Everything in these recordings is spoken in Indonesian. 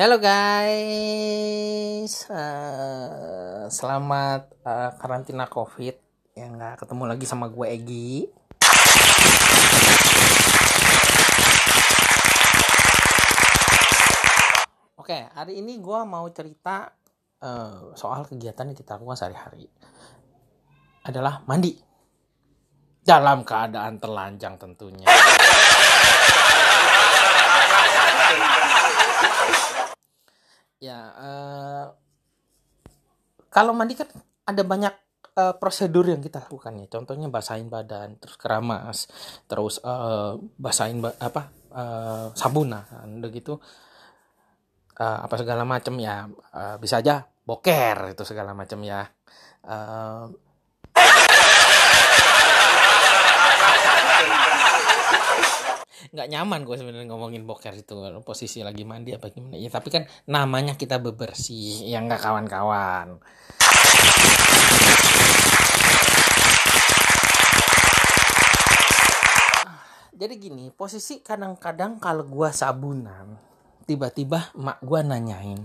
Halo guys, uh, selamat uh, karantina COVID yang nggak ketemu lagi sama gue Egi. Oke, hari ini gue mau cerita uh, soal kegiatan yang kita lakukan sehari-hari. Adalah mandi. Dalam keadaan telanjang tentunya. Ya uh, kalau mandi kan ada banyak uh, prosedur yang kita lakukan ya. Contohnya basahin badan terus keramas terus uh, basahin ba apa uh, sabunan udah gitu. Uh, apa segala macam ya. Uh, bisa aja boker itu segala macam ya. Uh, nggak nyaman gue sebenarnya ngomongin boker itu posisi lagi mandi apa gimana. Ya tapi kan namanya kita bebersih ya nggak kawan-kawan. Jadi gini posisi kadang-kadang kalau gue sabunan tiba-tiba mak gue nanyain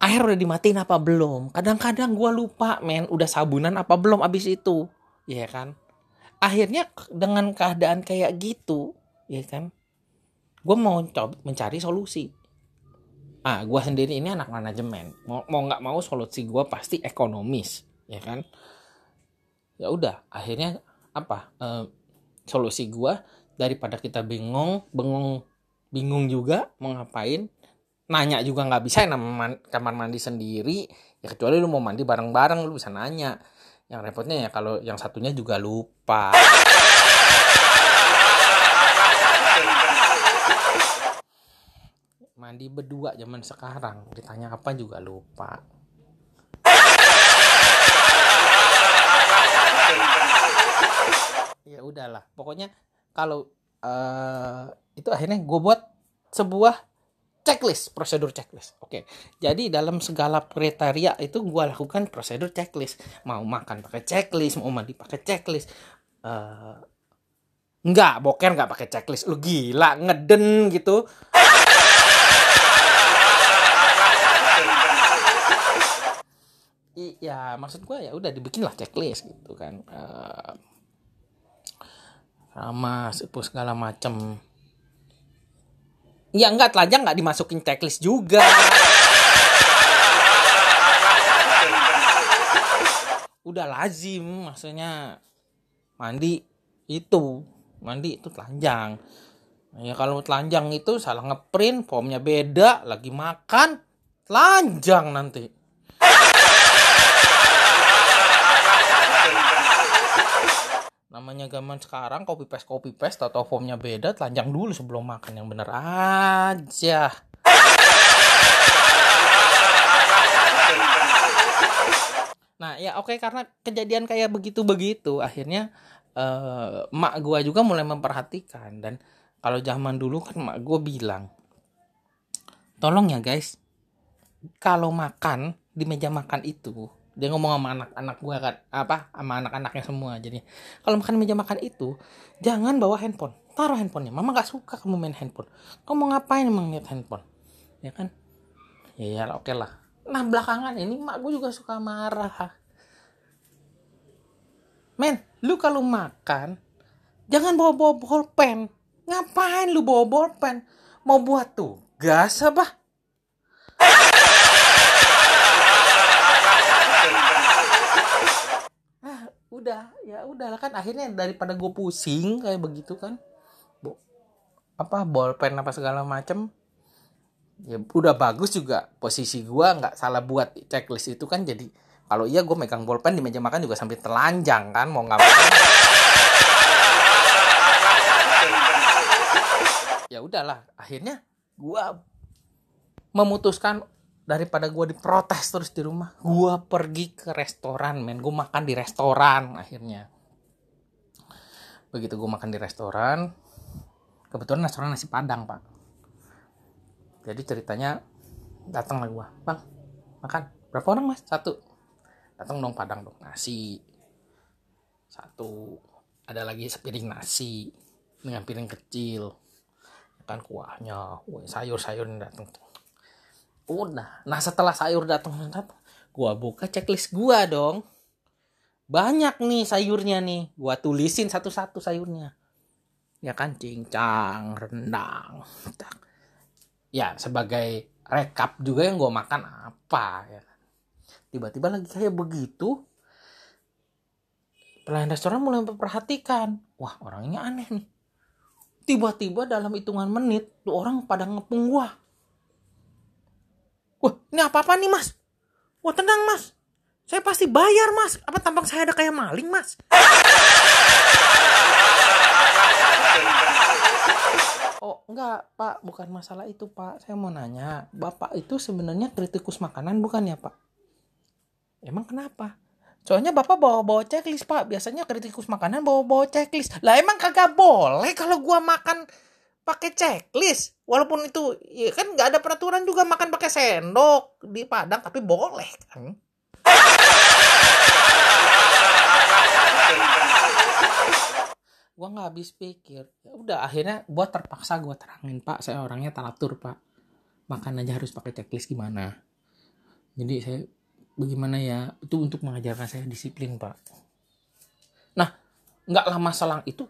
air udah dimatiin apa belum? Kadang-kadang gue lupa men udah sabunan apa belum abis itu? Ya kan akhirnya dengan keadaan kayak gitu ya kan gue mau coba mencari solusi. Ah gue sendiri ini anak manajemen. Mau mau nggak mau solusi gue pasti ekonomis ya kan? Ya udah akhirnya apa e, solusi gue daripada kita bingung bingung bingung juga mau ngapain nanya juga nggak bisa nama kamar mandi sendiri ya kecuali lu mau mandi bareng-bareng lu bisa nanya yang repotnya ya kalau yang satunya juga lupa. Mandi berdua zaman sekarang ditanya apa juga lupa. Ya udahlah pokoknya kalau uh, itu akhirnya gue buat sebuah checklist, prosedur checklist. Oke. Jadi dalam segala kriteria itu gue lakukan prosedur checklist. Mau makan pakai checklist, mau mandi pakai checklist. Uh, enggak, boker enggak pakai checklist. Lu gila, ngeden gitu. Iya, maksud gue ya udah dibikin lah checklist gitu kan. Uh, sama segala macem Ya enggak telanjang enggak dimasukin checklist juga. Udah lazim maksudnya mandi itu mandi itu telanjang. Ya kalau telanjang itu salah ngeprint, formnya beda, lagi makan, telanjang nanti. Namanya zaman sekarang copy paste copy paste atau formnya beda telanjang dulu sebelum makan yang bener aja. Nah ya oke okay, karena kejadian kayak begitu begitu akhirnya uh, mak gua juga mulai memperhatikan. Dan kalau zaman dulu kan mak gua bilang tolong ya guys kalau makan di meja makan itu dia ngomong sama anak-anak gue kan apa sama anak-anaknya semua jadi. Kalau makan meja makan itu jangan bawa handphone. Taruh handphonenya. Mama gak suka kamu main handphone. Kamu mau ngapain emang lihat handphone? Ya kan? Ya, ya oke okay lah. Nah belakangan ini mak gue juga suka marah. Men lu kalau makan jangan bawa bawa bolpen ngapain lu bawa bolpen mau buat tugas apa udah ya udah kan akhirnya daripada gue pusing kayak begitu kan Bo, apa bolpen apa segala macem ya udah bagus juga posisi gue nggak salah buat checklist itu kan jadi kalau iya gue megang bolpen di meja makan juga sampai telanjang kan mau ngapain ya udahlah akhirnya gue memutuskan daripada gue diprotes terus di rumah gue pergi ke restoran men. Gue makan di restoran akhirnya. Begitu gue makan di restoran kebetulan restoran nasi padang pak. Jadi ceritanya datang lah gue bang makan. Berapa orang mas? Satu. Datang dong padang dong nasi. Satu. Ada lagi sepiring nasi dengan piring kecil. Kan kuahnya. Sayur-sayur datang udah. Nah setelah sayur datang gua buka checklist gua dong. Banyak nih sayurnya nih. Gua tulisin satu-satu sayurnya. Ya kan cincang rendang ya sebagai rekap juga yang gua makan apa ya kan. tiba-tiba lagi kayak begitu pelayan restoran mulai memperhatikan. Wah orangnya aneh nih. Tiba-tiba dalam hitungan menit tuh orang pada ngepung gua ini apa apa nih mas? Wah tenang mas. Saya pasti bayar mas. Apa tampang saya ada kayak maling mas? Oh enggak pak. Bukan masalah itu pak. Saya mau nanya bapak itu sebenarnya kritikus makanan bukan ya pak? Emang kenapa? Soalnya bapak bawa-bawa checklist pak. Biasanya kritikus makanan bawa-bawa checklist. Lah emang kagak boleh kalau gua makan pakai checklist. Walaupun itu ya kan nggak ada peraturan juga makan pakai sendok di Padang, tapi boleh kan. gua nggak habis pikir. Ya udah akhirnya gua terpaksa gua terangin pak. Saya orangnya teratur pak. Makan aja harus pakai checklist gimana? Jadi saya bagaimana ya? Itu untuk mengajarkan saya disiplin pak. Nah nggak lama selang itu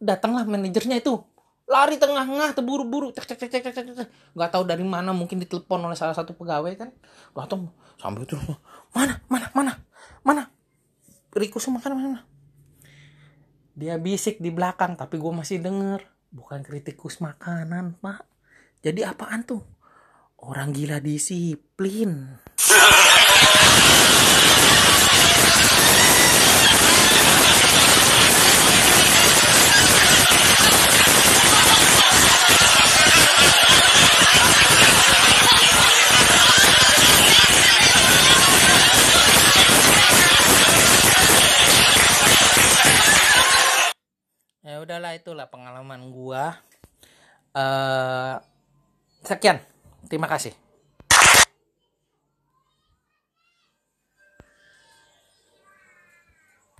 datanglah manajernya itu lari tengah-tengah terburu-buru. Cek cek cek cek cek cek nggak tahu dari mana mungkin ditelepon oleh salah satu pegawai kan. Datang sambil itu mana mana mana mana? Riko makan mana? Dia bisik di belakang tapi gue masih denger. Bukan kritikus makanan pak. Jadi apaan tuh? Orang gila disiplin udahlah itulah pengalaman gua. Uh, sekian. Terima kasih